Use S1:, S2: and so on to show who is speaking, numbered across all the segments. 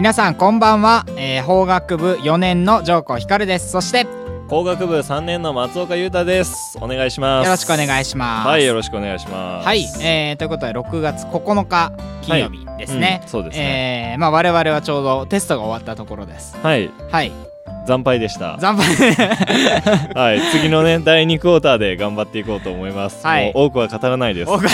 S1: 皆さんこんばんは、えー、法学部4年の上皇光です。そして
S2: 工学部3年の松岡裕太です。お願いします。
S1: よろしくお願いします。
S2: はいよろしくお願いします。
S1: はい、えー、ということで6月9日金曜日ですね、
S2: はいうんそうですね。
S1: えーまあ我々はちょうどテストが終わったところです。
S2: はい。
S1: はい
S2: 惨敗でした。
S1: 惨敗。
S2: はい。次のね第2クォーターで頑張っていこうと思います、
S1: はい。
S2: もう多くは語らないです。
S1: 僕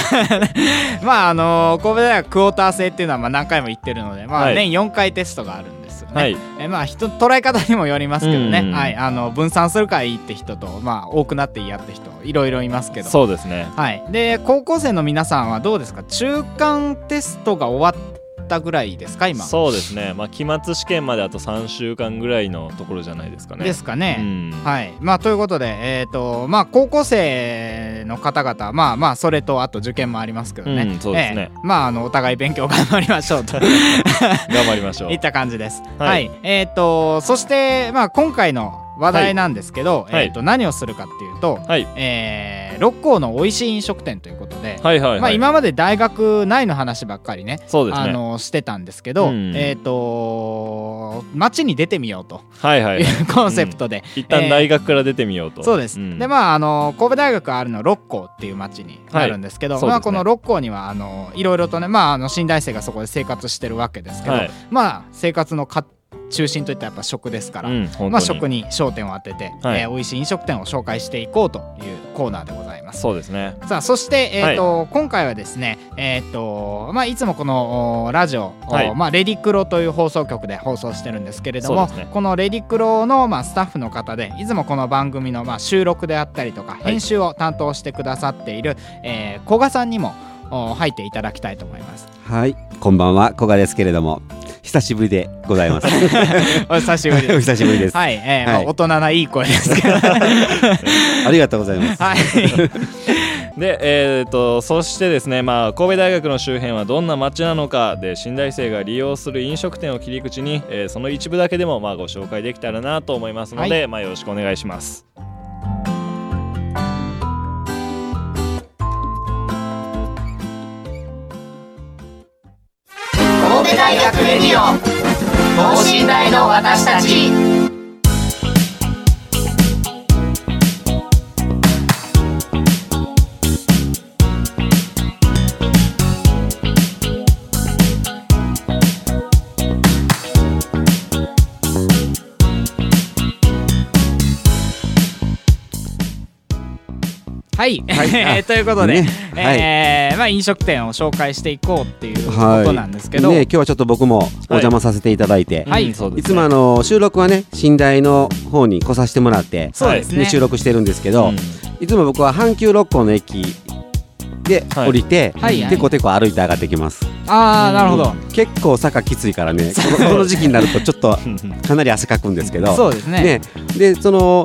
S1: まああのー神戸大学クォーター制っていうのはまあ何回も言ってるのでまあ
S2: はい。
S1: 年4回テストがあるんですよね、
S2: はい。
S1: えまあ人捉え方にもよりますけどね、
S2: うんうん
S1: はい。あの分散するからいいって人とまあ多くなっていいやって人いろいろいますけど。
S2: そうですね。
S1: はい、で高校生の皆さんはどうですか？中間テストが終わったぐらいですか今。
S2: そうですね。まあ期末試験まであと3週間ぐらいのところじゃないですかね。
S1: ですかね、
S2: うん。
S1: はい。まあということでえっ、とまあ高校生の方々まあまあそれとあと受験もありますけどね、
S2: うんそうですね。
S1: ええ。まああのお互い勉強頑張りましょうと。
S2: 頑張りましょう。
S1: いった感じです。はい、
S2: はい。
S1: えっ、とそしてまあ今回の話題なんですけど、
S2: はい。
S1: えっ、と何をするかっていうと、
S2: はい。
S1: えー六甲の美味しい飲食店ということで、
S2: はいはいはい、
S1: まあ今まで大学内の話ばっかりね
S2: ね。
S1: あのしてたんですけど、
S2: うん。
S1: えっ、と街に出てみようと。
S2: はいはい、
S1: い
S2: は
S1: うコンセプトで、
S2: い、一旦大学から出てみようと、
S1: そうです、
S2: ん。
S1: でまああの神戸大学があるの六甲っていう町になるんですけど、
S2: はい。ね
S1: まあこの六甲にはあのいろいろとねまああの新大生がそこで生活してるわけですけど、
S2: はい。
S1: まあ生活のか中心といったらやっぱ食ですから、
S2: うん、
S1: まあ食に焦点を当てて、
S2: はい。
S1: えー美味しい飲食店を紹介していこうというコーナーでございます。
S2: そうですね。
S1: さあそして、えーと今回はですね、えーとまあ、いつもこのおラジオ、お
S2: はい。
S1: まあ、レディクロという放送局で放送してるんですけれども、
S2: ね。
S1: このレディクロの、まあ、スタッフの方でいつもこの番組の、まあ、収録であったりとか
S2: い。
S1: 編集を担当してくださっている、えー古賀さんにもお入っていただきたいと思います。
S3: はい、こんばんは、古賀ですけれども、久しぶりでございます。
S1: お久しぶり
S3: お
S1: です。
S3: 久しぶりです。
S1: はい、えーまあ
S3: はい
S1: 大人ないい声ですけど。
S3: ありがとうございます。
S1: はい。
S2: でえー、とそしてですね、まあ、神戸大学の周辺はどんな街なのかで新大生が利用する飲食店を切り口に、えーその一部だけでもまあご紹介できたらなと思いますので、まあ、よろしくお願いします。
S4: 神戸大学レディオ等身大の私たち。
S1: はい、
S3: はい。
S1: えーということで、
S3: ね。はい。
S1: えーまあ、飲食店を紹介していこうっていうこ
S3: はい
S1: となんですけど、
S3: ね、今日はちょっと僕もお邪魔させていただいて、
S1: はい。
S2: うんそうですね。
S3: いつもあの収録はね、寝台の方に来させてもらって、
S1: そうですね。
S3: ね収録してるんですけど、
S2: うん。
S3: いつも僕は阪急六甲の駅で
S2: はい。
S3: 降りて、
S1: はい。はい。
S3: てこてこ歩いて上がってきます。
S1: ああなるほど、
S3: 結構坂きついからね、このこの時期になるとちょっとかなり汗かくんですけど、
S1: そうですね。
S3: ね、でその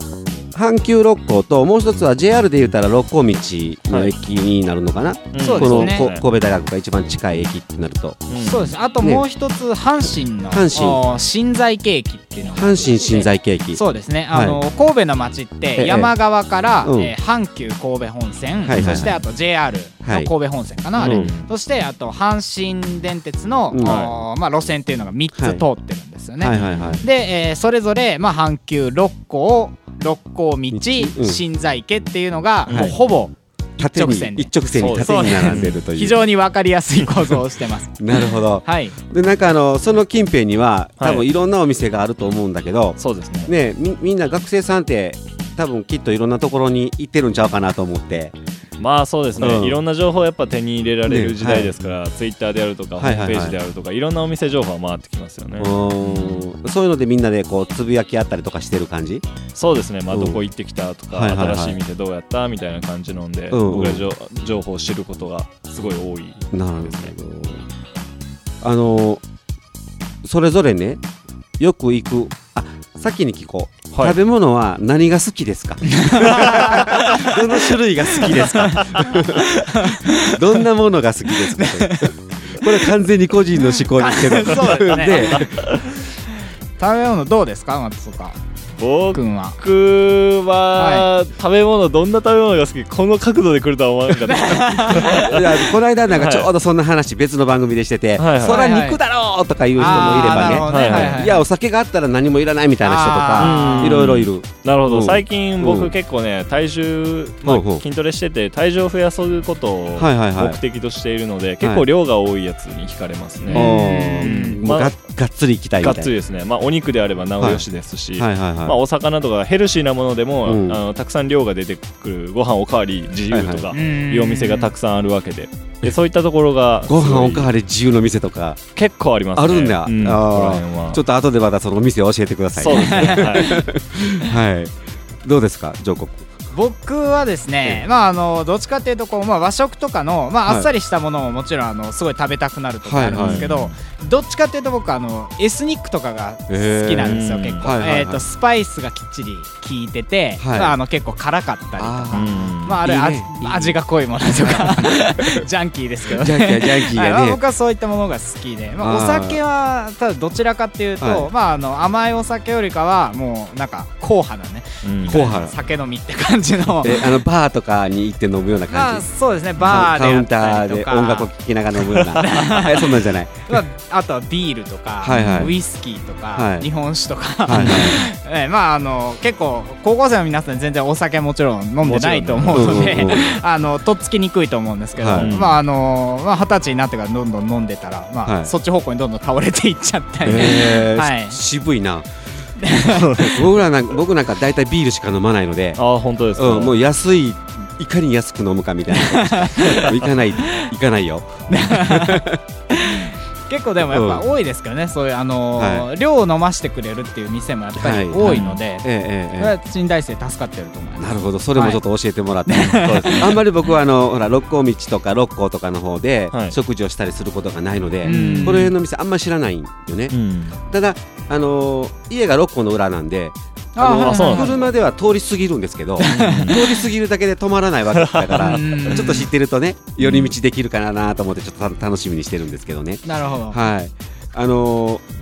S3: 阪急六甲ともう一つは JR で言ったら六甲道の駅になるのかな、
S2: うん
S1: そう
S3: この
S1: ですね。
S3: こ神戸大学が一番近い駅ってなると。
S2: うん。
S1: そうです。あともう一つ阪神の
S3: 阪神。
S1: お新在京駅っていうのが
S3: 阪神新在京駅。
S1: そうですね。あの、神戸の町って
S3: ええ。
S1: 山側から、
S3: うん。
S1: えー阪急神戸本線、
S3: はいはいはい。
S1: そしてあと JR 神戸本線かな、あれ、
S3: うん。
S1: そしてあと阪神電鉄の、
S3: うん。
S1: おまあ、路線っていうのが3つ通ってるんですよね、
S3: はいはいはい。
S1: で、えーそれぞれ、まあ、阪急六甲六甲道、
S3: うん。
S1: 新在家っていうのが、
S3: はい。
S1: もうほぼ一直線で。
S3: 一直線に縦に並んでるという。
S1: 非常に分かりやすい構造をしてます。
S3: なるほど。
S1: はい、
S3: でなんかあのその近辺には多
S2: はい。
S3: 分いろんなお店があると思うんだけど、
S2: そうですね。
S3: ねみみんな学生さんって多分きっといろんなところに行ってるんちゃうかなと思って。
S2: まあそうですね、
S3: うん。
S2: いろんな情報をやっぱ手に入れられる時代ですから、ツイッターであるとか、
S3: はいはいはい。
S2: ホームページであるとかいろんなお店情報は回ってきますよね、
S3: うーん。そういうのでみんなでこうつぶやき合ったりとかしてる感じ？
S2: そうですね、まあ、
S3: うん。
S2: どこ行ってきたとか、
S3: はいはいはい。
S2: 新しい店どうやったみたいな感じなんで、
S3: うんうん
S2: 僕ら情情報を知ることがすごい多い
S3: なる
S2: ですね。
S3: ほど。あのそれぞれねよく行くあ先に聞こう、
S2: はい。
S3: 食べ物は何が好きですか？どの種類が好きですか？どんなものが好きですか？これ完全に個人の思考にしてる
S1: ね
S3: で。
S1: 食べ物どうですか？松岡
S2: 僕
S1: 君は
S2: は、食べ物どんな食べ物が好き？この角度で来るとは思わなかった。
S3: いやこの間なんかちょうどそんな話別の番組でしてて、
S2: はいはい。
S3: そら肉だろうとか言う人もいればね、
S2: はいはい
S1: はい。はい
S3: いやお酒があったら何もいらないみたいな人とかいろいろいる。
S2: なるほど、
S3: うん。
S2: 最近僕
S3: うん。
S2: 結構ね体重、まあ筋トレしてて体重を増やすことを
S3: はいはいはい。
S2: 目的としているので、結構量が多いやつに惹かれますね、
S3: お
S2: うん。まあ
S3: がっつりいきたいみたいな。
S2: がっつりですね、まあ、お肉であればなおよしですし、
S3: はいはいはい、
S2: まあ、お魚とかヘルシーなものでも、
S3: うん。
S2: あのたくさん量が出てくるご飯おかわり自由とか
S1: い
S2: いうお店がたくさんあるわけで。でそういったところが
S3: ご飯おか
S2: わ
S3: わり自由の店とか。
S2: 結構ありますね。
S3: あるんだ、
S2: うん、ここら
S3: あちょっと後でまたそのお店を教えてください
S2: そうですね、はい。
S3: はいどうですかジョーコ
S1: 僕はですね、まああのどっちかっていうとこう、まあ、和食とかの、まあ、
S3: はい。
S1: あっさりしたものももちろんあのすごい食べたくなるとかあるんですけど、
S2: はいは
S1: どっちかっていうと僕あのエスニックとかが好きなんですよ、結構、
S3: はいはいはい。
S1: えーとスパイスがきっちり効いてて、
S3: はい。
S1: まあ、あの結構辛かったりと
S3: あ
S1: か。
S2: うん。
S1: まあ、あれ
S3: いいね。
S1: 味が濃いものとか。ジャンキーですけど。
S3: ジャンキージャンキー
S1: はい。まあ、
S3: がね
S1: 僕はそういったものが好きで、まあ、お酒はただどちらかっていうと、
S3: はい。
S1: まあ、あの甘いお酒よりかはもうなんか硬派なね
S2: うん。
S3: 硬派
S1: 酒飲みって感じの。
S3: えあのバーとかに行って飲むような
S1: まあ
S3: 感じ
S1: そうですね。バーで
S3: カウンターで音楽を聴きながら飲むような。はいそんなんじゃない。
S1: まあ、あとはビールとか、
S3: はいはい。
S1: ウイスキーとか、
S3: はい。
S1: 日本酒とか、
S3: はい
S1: まああの結構高校生の皆さん全然お酒もちろん飲んでないと思うので、
S3: うんうんうん
S1: あのとっつきにくいと思うんですけど、
S3: はい。
S1: まああのまあ二十歳になってからどんどん飲んでたら、まあ
S3: はい。
S1: そっち方向にどんどん倒れていっちゃったり、
S3: えー
S1: はい。
S3: し渋いな。僕らなんか僕なんか大体ビールしか飲まないので、
S2: ああ本当ですか、
S3: うん、もう安いいかに安く飲むかみたいな。行かない行かないよ
S1: 結構でもやっぱ多いですからね、そういうあの
S3: は
S1: 量を飲ましてくれるっていう店もやっぱり多いので、は新大生助かってると思います。
S3: なるほど。それもちょっと教えてもらって、あんまり僕はあのほら六甲道とか六甲とかの方で
S2: はい。
S3: 食事をしたりすることがないので、
S1: うん。
S3: この辺の店あんまり知らないんよね、
S2: うん。
S3: ただあのー家が六甲の裏なんで
S1: あ
S3: あの車では通り過ぎるんですけど 通り過ぎるだけで止まらないわけだから
S1: うん。
S3: ちょっと知ってるとね寄り道できるかなと思ってちょっとた楽しみにしてるんですけどね。
S1: なるほど。
S3: はい。あのー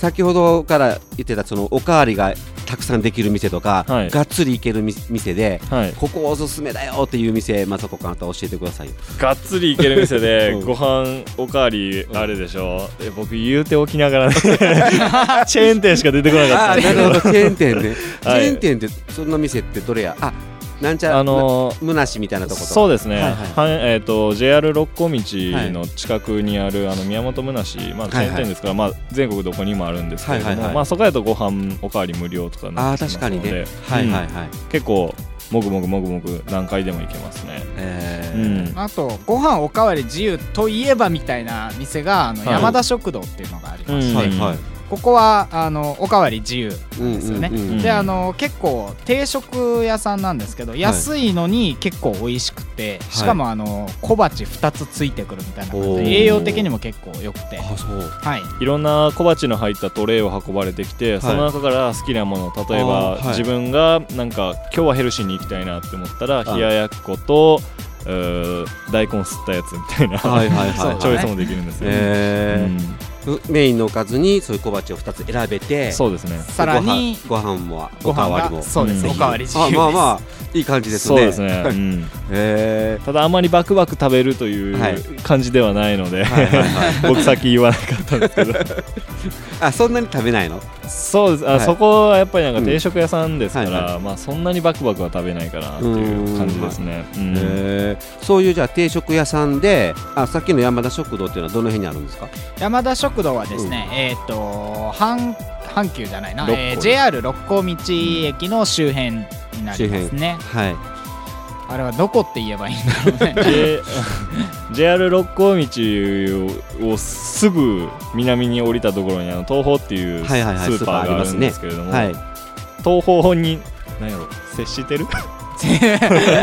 S3: 先ほどから言ってたそのおかわりがたくさんできる店とか、
S2: はい。
S3: がっつり行けるみ店で
S2: はい。
S3: ここおすすめだよっていう店まさこかまた教えてくださいよ。
S2: がっつり行ける店で
S3: うん。
S2: ご飯おかわりあれでしょ。え僕言うておきながらね。チェーン店しか出てこなか
S3: あ
S2: った
S3: ーなるほど。チェーン店ね、チ
S2: はい。
S3: ェーン店ってそんな店ってどれや？あなんちゃ
S2: あのー
S3: むなしみたいなとこと？
S2: そうですね、
S3: はいはい。
S2: はえー、と JR 六甲道の近くにあるあの宮本むなし、まあ、チェーン店ですから、まあ、全国どこにもあるんですけれども、
S3: はいはいはい。
S2: まあ、そこだとご飯おかわり無料とか
S3: あ
S2: な
S3: あ
S2: ってきますので
S3: 確かにね。はいはいはい、
S2: 結構もぐもぐもぐもぐ何回でも行けますね、
S3: えー。
S2: うん。
S1: あとご飯おかわり自由といえばみたいな店があの
S2: はい。
S1: 山田食堂っていうのがありまして、
S2: うん。
S3: はいはい
S1: ここはあのおかわり自由なんですよね。
S3: うんうんうん
S1: であの結構定食屋さんなんですけど、安いのに結構美味しくてしかもあの小鉢2つついてくるみたいな感じで栄養的にも結構良くて、
S3: あそう。
S1: はい、
S2: いろんな小鉢の入ったトレイを運ばれてきて、その中から好きなもの例えば、
S3: はい。
S2: 自分がなんか今日はヘルシーに行きたいなって思ったら
S3: あ
S2: 冷ややっことうー大根吸ったやつみたいな、
S3: はいはい
S2: チョイスもできるんですよ、
S3: え
S2: うん。
S3: ーメインのおかずにそういう小鉢を2つ選べて
S2: そうですね。
S1: さらに
S3: ご飯。も
S1: ご飯
S3: おかわりも。
S1: がそうです、
S2: うん。
S1: おかわり自由
S3: あ
S1: です。
S3: まあまあいい感じですね。
S2: そうですね、うん。
S3: へ
S2: ただあまりバクバク食べるとい
S3: はい。う
S2: 感じではないので、
S3: はいはいはい
S2: 僕さっき言わなかったんですけど。
S3: ー あそんなに食べないの？
S2: そうです。あ、
S3: はい。
S2: そこはやっぱりなんか定食屋さんですから、
S3: うん。はい
S2: まあ、そんなにバクバクは食べないかなっていう感じですね、うん。
S3: そういうじゃあ定食屋さんであさっきの山田食堂っていうのはどの辺にあるんですか？
S1: 山田食堂はですね、えっ、と阪阪急じゃないな、えー JR 六甲道駅の周辺になりますね。
S3: はい
S1: あれはどこって言えばいいんだろうね。
S2: J- JR 六甲道をすぐ南に降りたところにあの東宝っていうス
S3: はいはいはい
S2: ーパーがあるんですけれども、
S3: はい
S2: 東宝に何やろ接してる？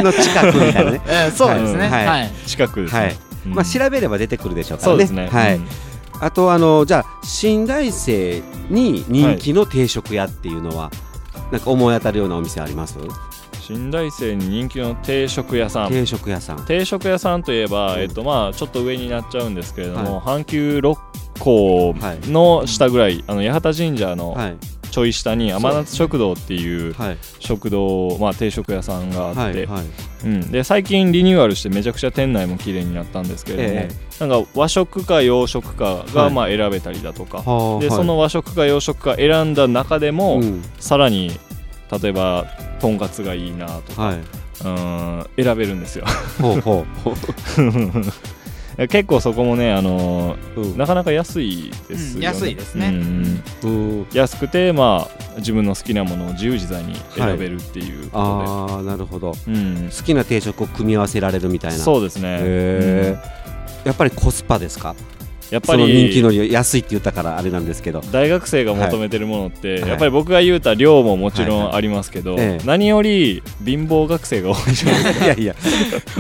S3: の近くみたいなね。
S1: え ーそうですね。
S3: はい。
S1: はい。
S2: 近くですね、
S3: はい。
S2: うん。
S3: まあ調べれば出てくるでしょうからね。
S2: そうですね。
S3: はい、
S2: うん。
S3: あとあのじゃあ新大生に人気の定食屋っていうのは、なんか思い当たるようなお店あります？
S2: 新大生に人気の定食屋さん。
S3: 定食屋さん。
S2: 定食屋さんといえば、えっとまあ、ちょっと上になっちゃうんですけれども、阪急六甲の下ぐらい、あの八幡神社の
S3: はい。
S2: ちょい下に甘夏食堂っていう
S3: はい。
S2: 食堂、まあ、定食屋さんがあって、うん、で最近リニューアルしてめちゃくちゃ店内も綺麗になったんですけれども、
S3: え
S2: なんか和食か洋食か
S3: はい。
S2: がまあ選べたりだとか、で、
S3: はあはい。
S2: その和食か洋食か選んだ中でも、
S3: うん。
S2: さらに例えばとんかつがいいなとか、
S3: はい。
S2: うん選べるんですよ。
S3: ほうほう。ほ
S2: 結構そこもね、あの
S3: う、うん。
S2: なかなか安いですよね、
S1: うん安いですね。
S2: うん
S3: うん。
S2: 安くて、まあ、自分の好きなものを自由自在に選べるっていうこ
S3: ああなるほど。
S2: とで、うん。
S3: 好きな定食を組み合わせられるみたいな。
S2: そうですね、
S3: へえやっぱりコスパですか？
S2: やっぱ
S3: その人気
S2: り
S3: の安いって言ったからあれなんですけど。
S2: 大学生が求めてるものって、
S3: はい。
S2: やっぱり僕が言うた量ももちろ
S3: はいはい。
S2: んありますけど、
S3: ええ。
S2: 何より貧乏学生が多いじゃないですか。
S3: いやいや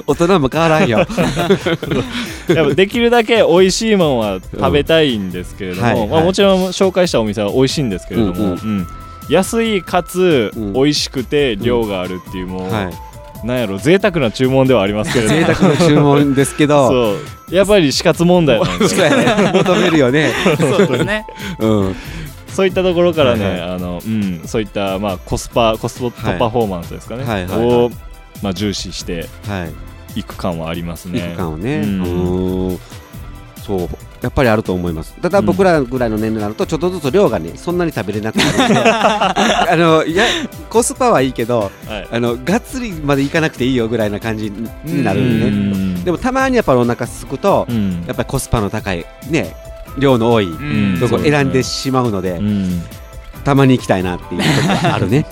S3: 大人も変わらんよ。
S2: やっぱできるだけ美味しいものは食べたいんですけれども、
S3: うんはい。
S2: まあ、もちろん紹介したお店は美味しいんですけれども、
S3: うんうん。
S2: うん。安いかつ
S3: うん。
S2: 美味しくて量があるっていうもう、
S3: はい
S2: なんやろ贅沢な注文ではありますけれども。
S3: 贅沢な注文ですけど。
S2: そう。やっぱり死活問題なんで。
S3: 求めるよね。
S1: そうですね。
S3: うん。
S2: そういったところからね、
S3: はいは
S2: あのうん、そういった、まあ、コスパコストパフォーマンスですかね、
S3: はい。はいはいはい。
S2: を、まあ、重視して
S3: はい。
S2: いく感はありますね。
S3: 肉感をね、
S2: う
S3: ん。そうやっぱりあると思います。ただ僕らぐらいの年齢になるとちょっとずつ量がねそんなに食べれなくなるんで。あのいやコスパはいいけど
S2: はい。
S3: あのがっつりまでいかなくていいよぐらいな感じになるんで。ね
S2: うん。
S3: でもたまにやっぱりお腹すくと
S2: うん。
S3: やっぱりコスパの高いね量の多い
S1: うん。
S3: とこ選んでしまうので
S2: うん。
S3: たまに行きたいなっていうところあるね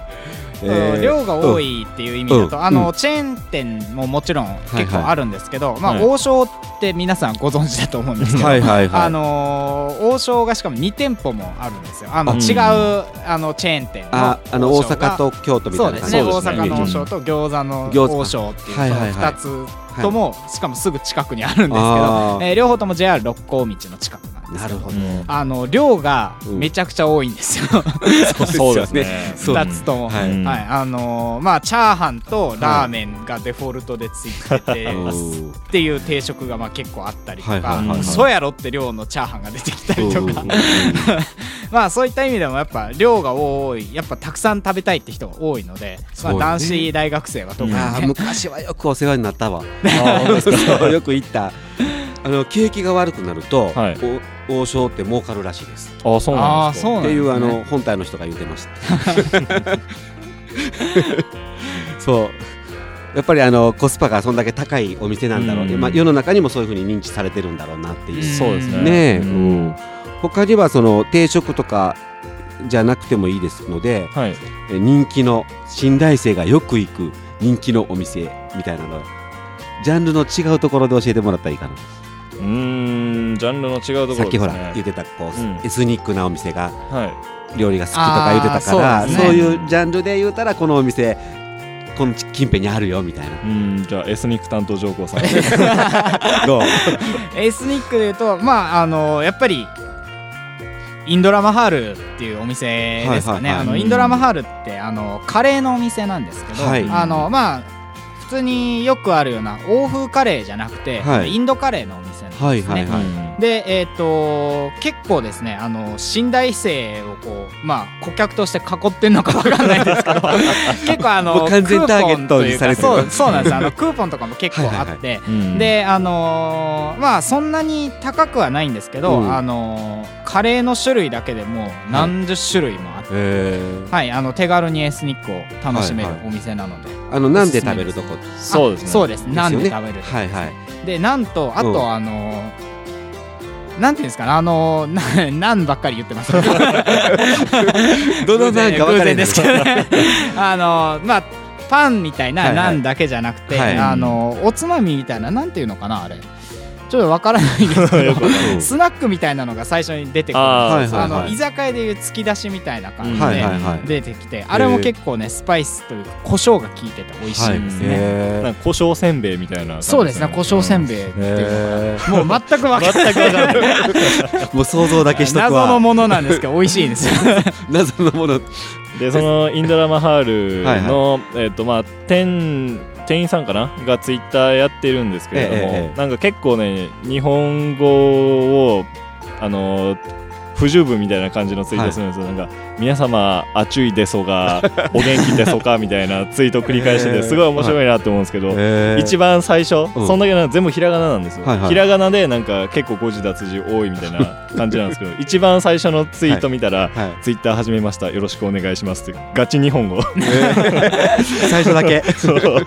S3: えー
S1: 量が多いっていう意味だと、
S3: うん。
S1: あのチェーン店ももちろん結構あるんですけど、まあ、
S2: はい。
S1: 王将って皆さんご存知だと思うんですけど、
S3: はいはいはい。
S1: あのー王将がしかも2店舗もあるんですよ。あの
S2: あ
S1: 違うあのチェーン店の
S3: ああの大阪と京都みた
S1: そ
S3: いうな感じ。
S1: ですね
S2: ね。
S1: 阪の王将と餃子の王将っていうその
S3: はいはい。はい
S1: 2つともしかもすぐ近くにあるんですけど、えー両方とも JR 六甲道の近くなんです
S3: ほど。
S2: うん。
S1: あの量がめちゃくちゃ多いんですよ、
S2: そうですね。
S3: そう
S1: 2つとも。
S3: はい。
S2: うん
S1: はい、あのーまあチャーハンとラーメンがデフォルトでついてて、
S3: うん。
S1: っていう定食がまあ結構あったりとか、
S3: はいはい
S2: はいはい。
S1: 嘘やろって量のチャーハンが出てきたりとか、
S3: うん
S1: まあそういった意味でもやっぱ量が多い。やっぱたくさん食べたいって人が多いので、まあ、男子大学生は特にね、
S3: 昔はよくお世話になったわ。よく行ったあの景気が悪くなると、
S2: はい。
S3: お王将って儲かるらしいです。
S2: あそうなんですか。
S1: あーそうなんですね。
S3: っていうあの本体の人が言ってました そう。やっぱりあのコスパがそんだけ高いお店なんだろう。ね、
S2: うん。
S3: まあ、世の中にもそういうふうに認知されてるんだろうなっていう、
S2: そうですね。
S3: ねえ、
S2: う
S3: うん。ん、他にはその定食とかじゃなくてもいいですので
S2: はい。
S3: え人気の新大生がよく行く人気のお店みたいなの。ジャンルの違うところで教えてもらったらいいかな、
S2: うーんジャンルの違うところですね。
S3: さっきほら言ってたこう、
S2: うん。
S3: エスニックなお店が
S2: はい。
S3: 料理が好きとか言ってたからそ,、
S1: そうね。
S3: いうジャンルで言うたらこのお店この近辺にあるよみたいな。
S2: うんじゃあエスニック担当上皇さん。
S3: どう？
S1: エスニックでいうとまああのやっぱりインドラマハールっていうお店ですかね、
S3: はいはいはい。
S1: あのインドラマハールってあのカレーのお店なんですけど、
S3: はい。
S1: あのまあ普通によくあるような欧風カレーじゃなくて、
S3: はい。
S1: インドカレーのお店ですね。
S3: はいはい。はい
S2: うん。
S1: でえっ、と結構ですねあの新大生をこうまあ顧客として囲ってんのかわかんないですけど 結構あの
S3: 完全ターゲットにされてる。
S1: クーポンというかそうそうなんです。あの クーポンとかも結構あって、
S2: うん。
S1: であのーまあそんなに高くはないんですけど、
S3: うん。
S1: あのーカレーの種類だけでも何十種類もあって、
S3: えー。
S1: はいあの手軽にエスニックを楽しめる
S3: はいはい。
S1: お店なので、
S3: あのなんで食べるとこ？
S2: そうですね。
S1: そうです。なんで食べる
S3: はいはい
S1: でなんとあと、
S3: うん。
S1: あのーなんていうんですかねあのーな なんばっかり言ってます。け ど
S3: どのなんか分かん。
S1: ですけどね。あのーまあパンみたい
S3: ははい
S1: ない。ナンだけじゃなくて、
S3: はい。
S1: あのおつまみみたいななんていうのかなあれちょっとわからないんですけど スナックみたいなのが最初に出てくる。
S2: あ
S1: の居酒屋でいう突き出しみたいな感じで、
S3: はいはいはい。
S1: 出てきてあれも結構ねスパイスというか胡椒が効いてて美味しいですね、
S3: へ
S2: なんか胡椒せんべいみたいな
S1: そうですね胡椒せんべいっていう。のもう全く分から
S2: ない。
S3: もう想像だけしとくわ。
S1: 謎のものなんですけど美味しいんですよ。
S3: 謎のもの。
S2: でそのインドラマハール
S3: はい
S2: のえっとまあ店店員さんかな？がツイッターやってるんですけれども、
S3: ええええ。
S2: なんか結構ね日本語をあの不十分みたいな感じのツイートするんですよ、なんか皆様あちゅいでそが お元気でそかみたいなツイートを繰り返して
S3: ええ
S2: てすごい面白いなって思うんですけど、一番最初、
S3: うん。
S2: そんだけな全部ひらがななんですよ、ひらがなでなんか結構誤字脱字多いみたいな感じなんですけど一番最初のツイート見たら、
S3: はい。
S2: ツイッター始めましたよろしくお願いしますってガチ日本語。
S3: 最初だけ。
S2: そう。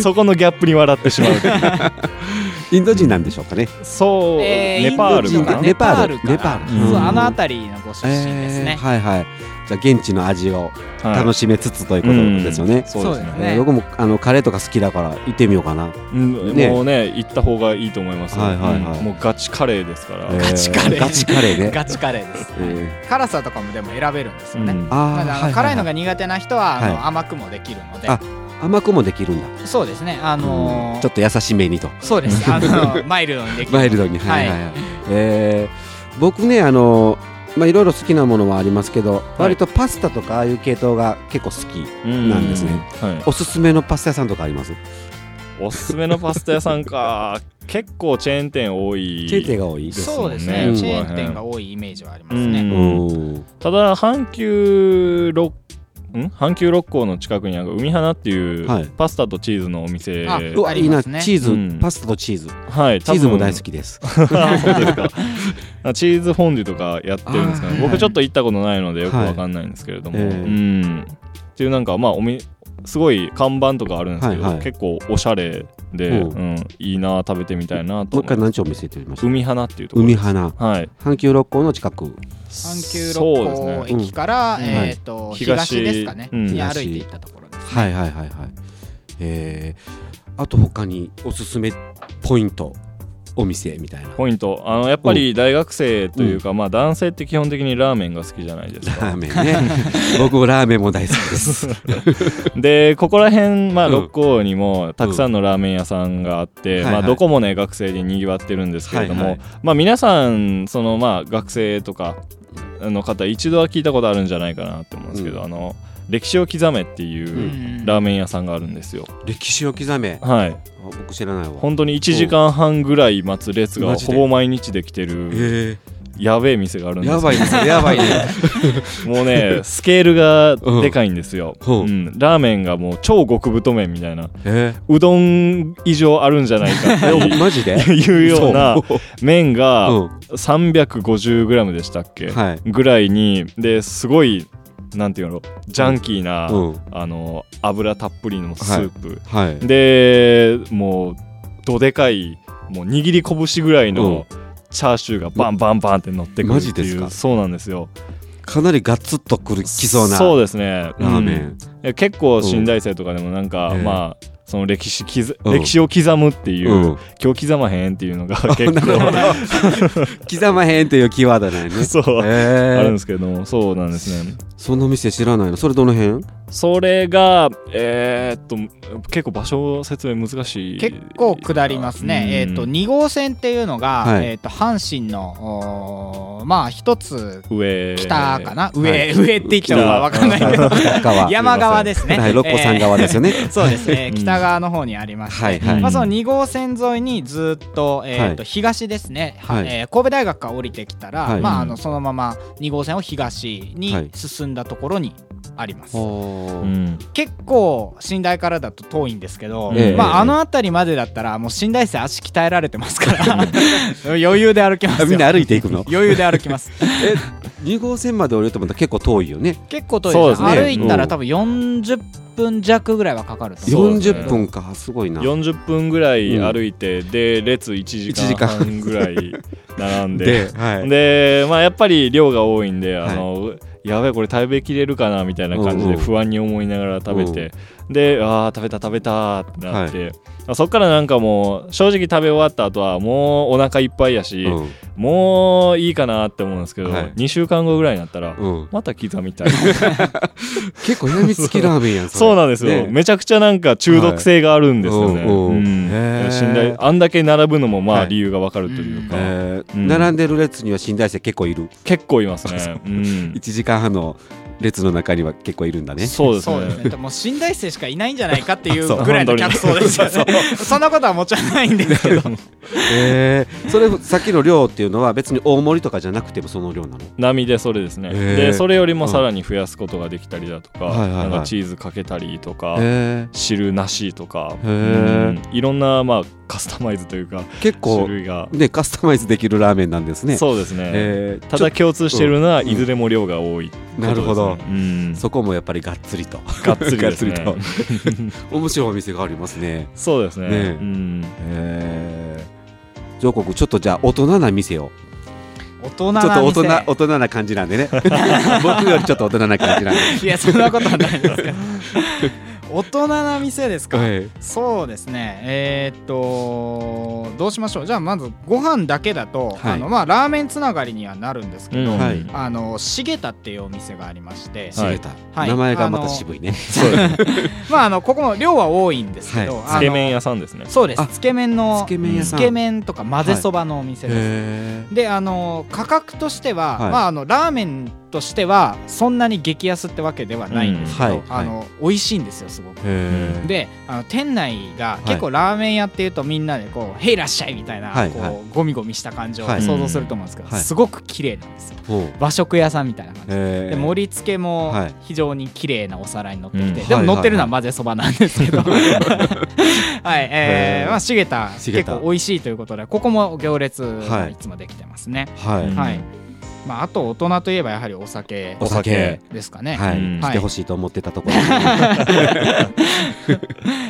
S2: そこのギャップに笑ってしまう
S3: インド人なんでしょうかね。
S2: そう、
S1: えー
S2: ネパール
S1: インド人
S2: か。な
S3: ネパール
S1: ネパールか
S3: ネパール。
S1: そう
S2: うん
S1: あの辺りのご出身です
S3: え
S1: ね
S3: ー、はいはい。じゃあ現地の味を
S2: はい
S3: 楽しめつつということですよね、
S2: そうですね
S1: そうですね。
S3: えー僕もあのカレーとか好きだから行ってみようかな、
S2: うん
S3: ね。
S2: もうね行った方がいいと思います。よ、
S3: はいはいはい。
S2: うん。もうガチカレーですから、
S3: えー
S1: ガチカレー。
S3: ガチカレーね。
S1: ガチカレーです。
S3: え
S1: 辛さとかもでも選べるんですよね、
S3: あー
S1: なのであ辛いの
S3: は
S1: が苦手な人は、あの
S3: はい。
S1: 甘くもできるので。
S3: あ甘くもできるんだ、
S1: そうですね。あのー
S3: ちょっと優しめにと。
S1: そうです。あのマイルドにできる。
S3: マイルドに。はいはい。
S1: は
S3: はい。い、えー僕ねあのまあいろいろ好きなものはありますけど、割とパスタとかああいう系統が結構好き
S2: うん
S3: なんですね。
S2: はい、
S3: おすすめのパスタ屋さんとかあります？
S2: おすすめのパスタ屋さんか。結構チェーン店多い。
S3: チェーン店が多い
S2: です
S1: そうですね、
S3: うん。
S1: チェーン店が多いイメージはあります
S2: う
S1: ね、
S3: うん。ん。
S2: ただ阪急六ん？阪急六甲の近くにある海花っていう
S3: はい。
S2: パスタとチーズのお店。
S1: あ
S3: うわいいなチーズ、
S2: うん。
S3: パスタとチーズ。
S2: はい
S3: チーズも大
S2: き
S3: 好きです。
S2: 本当ですか。あチーズフォンデュとかやってるんですかね。
S3: あー
S2: 僕ちょっと行ったことないのでよくわかんないんですけれども、
S3: はいええ。
S2: うん。っていうなんかまあおみすごい看板とかあるんですけど、
S3: はいはい。
S2: 結構おしゃれで、
S3: う。
S2: うんんいいな食べてみたいなと
S3: もう一回何丁見せてみました？
S2: 海花っていうところ。
S3: 海花
S2: はい。
S3: 阪急六甲の近く。
S1: 阪急六甲駅から、
S3: うん
S1: えっ、と、
S2: 東
S1: 東ですかね、
S2: うん。
S1: に歩いていったところです、ね。
S3: はいはいはいはい。えー、あと他におすすめポイントお店みたいな。
S2: ポイント。あのやっぱり大学生というか、まあ男性って基本的にラーメンが好きじゃないですか。
S3: ラーメンね。僕もラーメンも大好きです。
S2: でここら辺、まあ、
S3: うん。
S2: 六甲にもたくさんのラーメン屋さんがあって、まあ、どこもね学生でにぎわってるんですけれども、
S3: はいはい。
S2: まあ、皆さんその、まあ、学生とかの方一度は聞いたことあるんじゃないかなと思うんですけど、
S3: うん。
S2: あの歴史を刻めっていううんラーメン屋さんがあるんですよ。
S3: 歴史を刻め。あ
S2: はい。
S3: 僕知らないわ。
S2: 本当に1時間半ぐらい待つ列がほぼ毎日できてる
S3: え。
S2: やべえ店があるん
S3: ー、
S2: ですよ。
S3: やばいねそれやばいね。
S2: もうねスケールがでかいんですよ、
S3: う。ん
S2: うん。ラーメンがもう超極太麺みたいな。
S3: え。
S2: うどん以上あるんじゃないかって
S3: ー、マジで？
S2: いうような麺が
S3: うん。
S2: 350g でしたっけ、
S3: はい。
S2: ぐらいにですごいなんていうの？ジャンキーな、
S3: うん。
S2: あの油たっぷりのスープ、
S3: はい。
S2: でもうどでかいもう握り拳ぐらいのチャーシューがバンバンバンって乗ってくるっていう。
S3: マジですか？
S2: そうなんですよ。
S3: かなりガツッとくるきそうな
S2: そうですね。
S3: ラーメン、
S2: うん。え結構新大生とかでもなんか、
S3: ええ。
S2: まあその歴史きず
S3: うん。
S2: 歴史を刻むっていう、
S3: うん。
S2: 今日刻まへんっていうのが 結構。
S3: ど。刻まへんというキーワードなんやね。
S2: そう、
S3: えー
S2: あるんですけどもそうなんですね
S3: その店知らないの？それどの辺？
S2: それがえーっと結構場所説明難しい
S1: 結構下りますね、えっ、と2号線っていうのが、
S3: はい。
S1: えっ、と阪神のまあ一つ
S2: 上。
S1: 北かな、上、
S3: はい。
S1: 上って言ってもわかんないけど。山側ですね。
S3: はい。六甲山側ですよね、
S1: えーそうですね。
S2: うん。
S1: 北側の方にありまして、
S3: はい。はい。
S1: まあ、その2号線沿いにずっと,、えーと
S3: はい。
S1: 東ですね、
S3: はい。
S1: えー神戸大学から降りてきたら、
S3: はい。
S1: まあ、あのそのまま2号線を東
S3: はい。
S1: に進んだところにあります、
S2: うん。
S1: 結構寝台からだと遠いんですけど、
S2: ええ。
S1: まあ、あの辺りまでだったらもう寝台生足鍛えられてますから 余裕で歩きます
S3: みんな歩いていくの？
S1: 余裕で歩きます。
S3: え2号線まで降りると思ったら結構遠いよね。
S1: 結構遠い
S2: そうですね。
S1: 歩いたら多分40分弱ぐらいはかかると。思う
S2: そうですね。
S3: 40分か。すごいな。
S2: 40分ぐらい歩いて、で列1時間半ぐらい並んで。
S3: で、はい、
S2: でまあやっぱり量が多いんであの、やべえこれ食べきれるかなみたいな感じ
S3: うんうん。
S2: で不安に思いながら食べて、であー食べた食べたってなって、そっからなんかもう正直食べ終わった後はもうお腹いっぱいやし、
S3: うん。
S2: もういいかなって思うんですけど、
S3: はい。
S2: 2週間後ぐらいになったら、
S3: うん。
S2: また刻みたい
S3: 結構やみつきラーメンやん
S2: そうなんですよ、
S3: ね。
S2: めちゃくちゃなんか中毒性があるんですよね、
S3: は
S2: 信頼あんだけ並ぶのもま
S3: はい。
S2: あ理由がわかるというか、
S3: えー。
S2: うん。
S3: 並んでる列には寝台生結構いる。
S2: 結構いますね、うん。
S3: 1時間半の列の中には結構いるんだね。
S2: そうです
S1: そうです
S2: ね。
S1: ねもう新大生しかいないんじゃないかっていうぐらいの客層ですよね。そんなことはもちろんないんですけど。
S3: えーそれさっきの量っていうのは別に大盛りとかじゃなくてもその量なの？
S2: 波でそれですね、
S3: へー。
S2: でそれよりもさらに増やすことができたりだとか,、
S3: はいはいはい。
S2: なんかチーズかけたりとか、
S3: え
S2: 汁なしとか、
S3: へー。
S2: うんいろんなまあカスタマイズというか
S3: ー結構
S2: 種類が、
S3: ねカスタマイズできるラーメンなんですね。
S2: そうですね、
S3: えー。
S2: ただ共通しているのは
S3: うん。
S2: いずれも量が多い、
S3: なるほど。
S2: うん、
S3: そこもやっぱりがっつりと。
S2: がっつりね。
S3: がっつりと。面白いお店がありますね。
S2: そうですね。
S3: ね。
S2: うん、
S3: えー、上国ちょっとじゃあ大人な店を。
S1: 大人
S3: ちょっと大人大人な感じなんでね。僕よりちょっと大人な感じなんで。
S1: いやそんなことはないですけど大人な店ですか、
S3: はい
S1: そうですね。えーっとどうしましょう？じゃあまずご飯だけだと、
S3: はい。
S1: あのまあラーメンつながりにはなるんですけど、
S2: うん。
S3: はい。
S1: あの重田っていうお店がありまして、
S2: はい。
S3: 茂田、
S1: はい。
S3: 名前がまた渋いね。
S2: そうです
S1: まああのここも量は多いんですけど、
S2: つけ麺屋さんですね。
S1: そうです。
S3: あ
S1: つけ麺の
S3: つけ麺屋さん。
S1: つけ麺とか混ぜそばのお店です、
S3: へ
S1: であの価格としては、
S3: はい。
S1: まああのラーメンとしてはそんなに激安ってわけではないんですけど、
S3: うんはい
S1: あの美味しいんですよすごく。
S3: え
S1: であの店内が
S3: い。
S1: 結構ラーメン屋っていうとみんなでこう「へいらっしゃい」みたいな、こうゴミゴミした感じを
S3: はい。
S1: 想像すると思うんですけど、
S3: はい。
S1: すごく綺麗なんですよ。和食屋さんみたいな感じ。で。盛り付けも
S3: はい。
S1: 非常に綺麗なお皿に乗ってきて、
S2: うん。
S1: でも乗ってるのは
S3: はい
S1: 混ぜそばなんですけど。はいえ
S3: へー。
S1: ーまあ重田結構美味しいということでここも行列
S3: はい。
S1: がいつもできてますね、
S3: はい、
S2: うん
S1: はいまあ、あと大人といえばやはりお酒。
S3: お酒。
S1: ですかね、
S3: はい、
S2: うん
S3: してほしいと思ってたところ、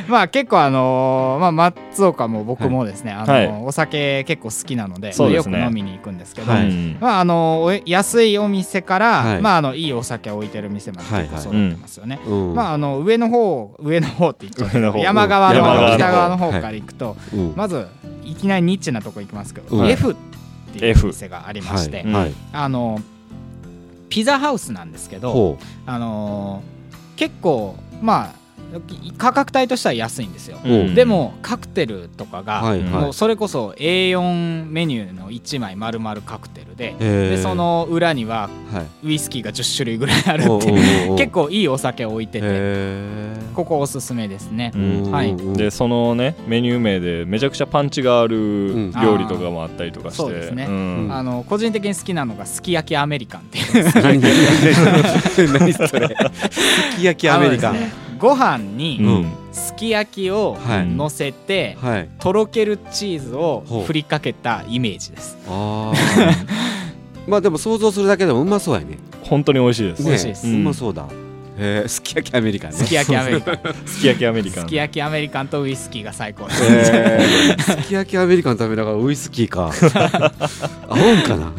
S1: まあ結構あのーまあ松岡も僕もですね、あのー
S2: はい。
S1: お酒結構好きなのでよく飲みに行くんですけど、
S3: はい。
S2: うん
S1: まああのお安いお店から、
S3: はい。
S1: まああのいいお酒を置いてる店まで結構揃ってますよね。
S3: うん。
S1: まああの上の方上の方って言っちゃう。山側の北側の方から行くと、
S3: うん。
S1: まずいきなりニッチなとこ行きますけど、
S3: うん
S1: F っていう
S2: F
S1: 店がありまして、
S3: はい。はい。
S1: あのピザハウスなんですけど、
S3: ほ
S1: あのー結構まあ価格帯としては安いんですよ、
S2: うん。
S1: でもカクテルとかが、
S3: はいはい。
S1: もうそれこそ A4 メニューの1枚丸々カクテルででその裏には
S3: はい。
S1: ウイスキーが10種類ぐらいあるっていう 結構いいお酒を置いてて
S3: へ
S1: ここおすすめですね。
S2: う、ん。
S1: はい。
S3: うん
S2: でそのねメニュー名でめちゃくちゃパンチがある
S3: ん。
S2: 料理とかもあったりとかして、
S1: そうですね。
S2: ん。
S1: あの個人的に好きなのがすき焼きアメリカンっていう。
S3: 何それ。すき焼きアメリカン、
S1: あのですねご飯に
S2: うん。
S1: すき焼きを
S3: はい。
S1: 乗せて、
S3: はい。
S1: とろけるチーズを
S3: ほう。
S1: 振りかけたイメージです。
S3: あー。まあでも想像するだけでもうまそうやね。
S2: 本当に美味しいです、
S1: 美味しいです。
S3: ねうまそうだ。へえすき焼きアメリカンね。
S1: すき焼きアメリカン。
S2: すき焼きアメリカン。
S1: すき焼きアメリカンとウイスキーが最高です、
S3: すき焼きアメリカン食べながらウイスキーか。合うんかな。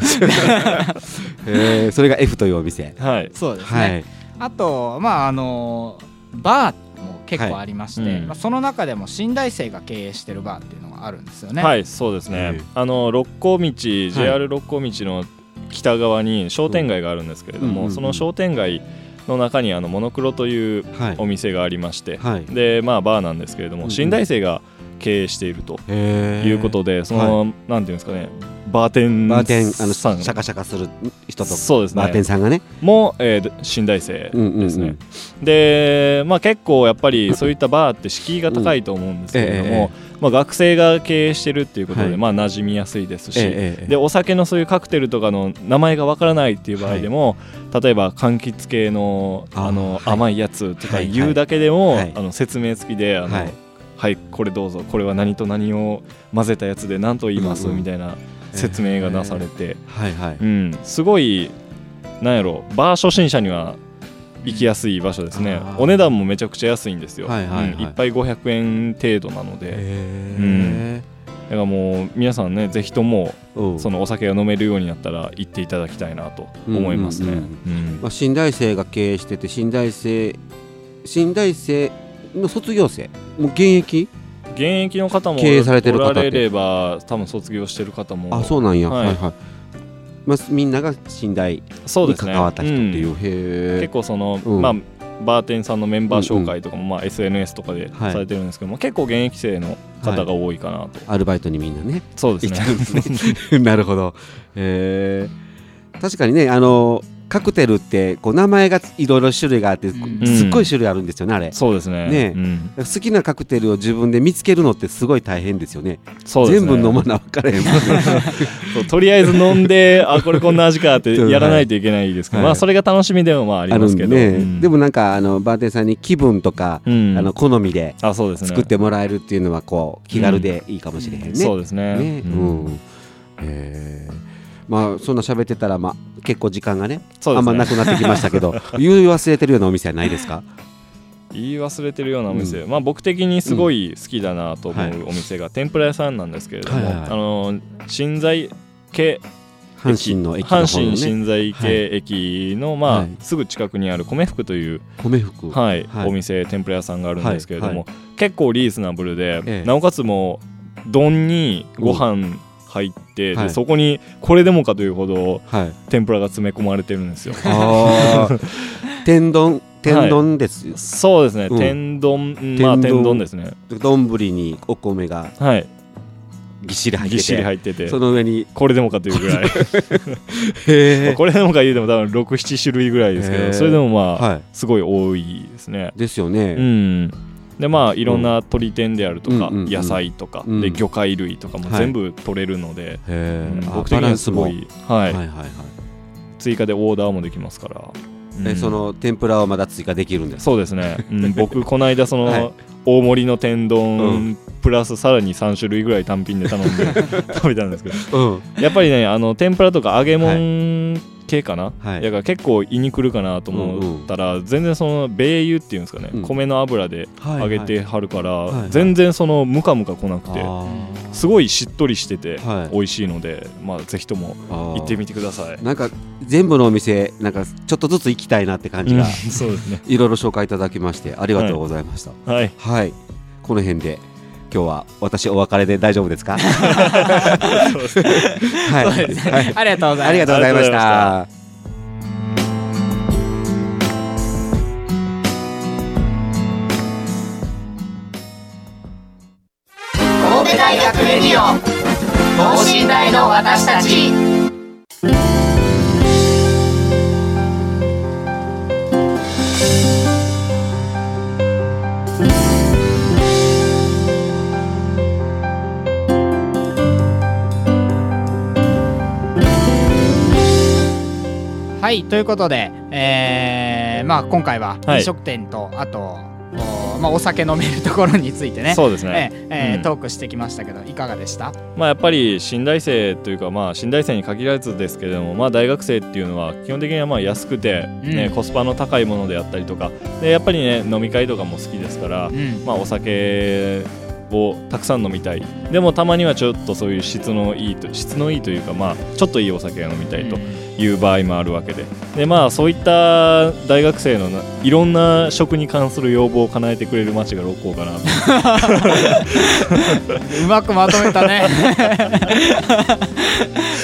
S3: へー。それが F というお店。
S2: はい。
S1: そうですね、
S3: はい。
S1: あとまああのバーも結構ありまして、
S2: はい。うん。
S1: まあ、その中でも新大生が経営してるバーっていうのがあるんですよね。
S2: はいそうですね、
S3: はい
S2: あの六甲道 JR 六甲道の北側に商店街があるんですけれども、その商店街の中にあのモノクロという
S3: はい。
S2: お店がありまして、
S3: はい。
S2: でまあバーなんですけれども、新大生が経営しているということで、その、なんていうんですかねバーテン
S3: バーテンあのシャカシャカする人と
S2: そうですね。
S3: バーテンさんがね。
S2: も、えー新大生
S3: うんうんうん。
S2: ですね、で、まあ、結構やっぱりそういったバーって敷居が高いと思うんですけれども、
S3: うんえ
S2: まあ、学生が経営してるっていうことで、
S3: はい。
S2: まあ馴染みやすいですし、
S3: え
S2: でお酒のそういうカクテルとかの名前がわからないっていう場合でも、例えば柑橘系の
S3: あ
S2: あの、
S3: はい。
S2: 甘いやつとか
S3: はい
S2: 言うだけでも、
S3: はい。
S2: あの説明付きであの、
S3: は
S2: はいいこれどうぞこれは何と何を混ぜたやつで何と言います、
S3: うんうん。
S2: みたいな説明がなされて、
S3: はいはい。
S2: うん、すごいなんやろバー初心者には行きやすい場所ですね。お値段もめちゃくちゃ安いんですよ、
S3: はいはいはい。
S2: うん、1杯500円程度なので、
S3: へ
S2: うん。
S3: ー
S2: だからもう皆さんねぜひとも
S3: うん。
S2: そのお酒が飲めるようになったら行っていただきたいなと思いますね。
S3: うんうん。
S2: うん。
S3: まあ、新大生が経営してて新大生新大生の卒業生もう現役
S2: 現役の方も
S3: 経営されてる方
S2: れれば多分卒業してる方も。
S3: あそうなんや、は、
S2: はいい
S3: はい。まあ、みんなが新大に
S2: そうですね
S3: 関わった人っていう、
S2: うん結構その、
S3: うん。
S2: まあバーテンさんのメンバー紹介とかも、まあ SNS とかで
S3: はい。
S2: されてるんですけども、結構現役生の方が多いかなと、
S3: アルバイトにみんなね
S2: そうですね。
S3: なるほど。へえ確かにねあのカクテルってこう名前がいろいろ種類があって、
S1: うん。
S3: すっごい種類あるんですよねあれ。
S2: そうですね。
S3: ね
S2: うん。
S3: 好きなカクテルを自分で見つけるのってすごい大変ですよね。
S2: そうですね。
S3: 全部飲まな分からへん
S2: とりあえず飲んであこれこんな味かってやらないといけないですけど、
S3: はい。
S2: まあそれが楽しみでもまあありますけど、
S3: あるんで,、
S2: うん。
S3: でもなんかあのバーテンさんに気分とか、
S2: うん。
S3: あの好みで
S2: あそうですね。
S3: 作ってもらえるっていうのはこう気軽でいいかもしれへんね。
S2: そうですね。
S3: ね。う
S2: うん。
S3: んえーまあそんな喋ってたら、まあ、結構時間がね
S2: ね。
S3: あんまなくなってきましたけど 言い忘れてるようなお店はないですか？
S2: 言い忘れてるようなお店、まあ僕的にすごい好きだなと思うお店が天ぷら屋さんなんですけれども、
S3: はいはいはい。
S2: あの新在系
S3: 阪神の駅のね。
S2: 神新在系駅の、まあ
S3: はい。
S2: すぐ近くにある米福という、
S3: 米福。
S2: はい
S3: はい。
S2: お店天ぷら屋さんがあるんですけれども、
S3: はい
S2: 結構リーズナブルで、
S3: ええ。
S2: なおかつもう丼にご飯入って、
S3: はい。
S2: でそこにこれでもかというほど
S3: はい。
S2: 天ぷらが詰め込まれてるんですよ。
S3: 天丼天丼ですよ。
S2: そうですね、
S3: うん。
S2: 天丼うんまあ
S3: 天丼。
S2: ですね。
S3: 丼、にお米が
S2: はい。
S3: ぎっしり入ってて
S2: ぎっしり入ってて
S3: その上に
S2: これでもかというぐらい。
S3: へ
S2: これでもか言うても多分67種類ぐらいですけどそれでもまあ、
S3: はい。
S2: すごい多いですね。
S3: ですよね、
S2: うんでまあいろんな鶏天であるとか、野菜とか、
S3: うん。
S2: で魚介類とかも
S3: はい。
S2: 全部取れるので、僕的にはすごい、はい。
S3: はいはいはい。
S2: 追加でオーダーもできますから、うん。
S3: えその天ぷらはまだ追加できるんです
S2: そうですね、うん、僕この間その、
S3: はい。
S2: 大盛りの天丼、
S3: うん。
S2: プラスさらに3種類ぐらい単品で頼んで 食べたんですけど。
S3: うん。
S2: やっぱりねあの天ぷらとか揚げ物系かな、
S3: はい。
S2: だから結構胃にくるかなと思ったら、全然その米油っていうんですかね、
S3: うん。
S2: 米の油で
S3: はい
S2: 揚げてはるから、
S3: はいはい。
S2: 全然そのムカムカ来なくて、
S3: あ
S2: すごいしっとりしてて
S3: はい。
S2: 美味しいので、まあぜひとも行ってみてください。
S3: なんか全部のお店なんかちょっとずつ行きたいなって感じ
S2: うん
S3: が
S2: そうですね。
S3: いろいろ紹介いただきましてありがとうございました。
S2: はい。
S3: はい、この辺で今日は私お別れで大丈夫ですか？はい。
S1: ありがとうございます。
S3: ありがとうございました。
S4: 神戸大学レディオ。等身大の私たち
S1: はいということで、えーまあ、今回は
S2: はい。
S1: 飲食店と、あとお,、まあ、お酒飲めるところについてね。
S2: そうですね。
S1: えーえー
S2: うん。
S1: トークしてきましたけどいかがでした？
S2: まあやっぱり新大生というかまあ新大生に限らずですけれどもまあ大学生っていうのは基本的にはまあ安くてね、
S1: うん。
S2: コスパの高いものであったりとか。でやっぱりね飲み会とかも好きですから、
S1: うん。
S2: まあお酒をたくさん飲みたい。でもたまにはちょっとそういう質のいいと質のいいというかまあちょっといいお酒が飲みたいという場合もあるわけで。でまあそういった大学生のないろんな食に関する要望を叶えてくれる街が六甲かなと。
S1: うまくまとめたね。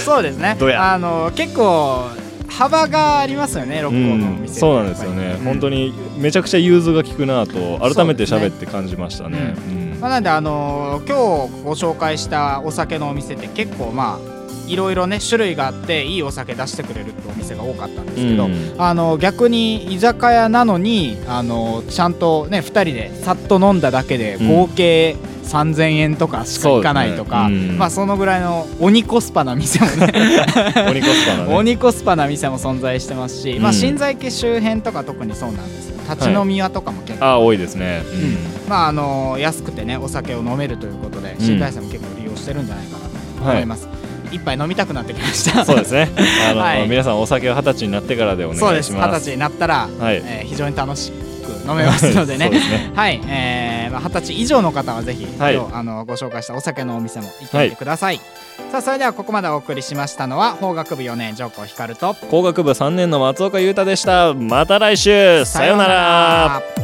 S1: そうですね。あの結構幅がありますよね六甲のお
S2: うん、
S1: 店。
S2: そうなんですよね、本当
S1: に、
S2: にめちゃくちゃ融通が利くなと改めて喋って感じましたね。うん。
S1: まあ、なんであの今日ご紹介したお酒のお店って結構まあいろいろね種類があっていいお酒出してくれるってお店が多かったんですけど、
S2: うん。
S1: あの逆に居酒屋なのにあのちゃんとね2人でさっと飲んだだけで
S2: うん。
S1: 合計3000円とかしかいかないとか、
S2: そね。うん。
S1: まあそのぐらいの鬼コスパな店もね
S2: 鬼コスパなね。
S1: 鬼コスパな店も存在してますし、まあ
S2: うん
S1: 新在家周辺とか特にそうなんですよ。立ち飲み屋とかも結構、
S2: あ多いですね。
S1: まああの安くてねお酒を飲めるということで新大生も結構利用してるんじゃないかなと思います、一杯飲みたくなってきました。
S2: そうですね。あの、
S1: はい。
S2: 皆さんお酒は二十歳になってからでお
S1: そうです。二十
S2: 願いします。
S1: 歳になったら、
S2: はい。
S1: えー非常に楽しいく飲めますのでね。
S2: ね。
S1: はい、えーまあ、20歳以上の方はぜひ、
S2: はい。
S1: 今日あのご紹介したお酒のお店も行ってみてください、さあそれではここまでお送りしましたのは法学部4年上皇光と
S2: 工学部3年の松岡裕太でした。また来週。さようなら。
S1: ら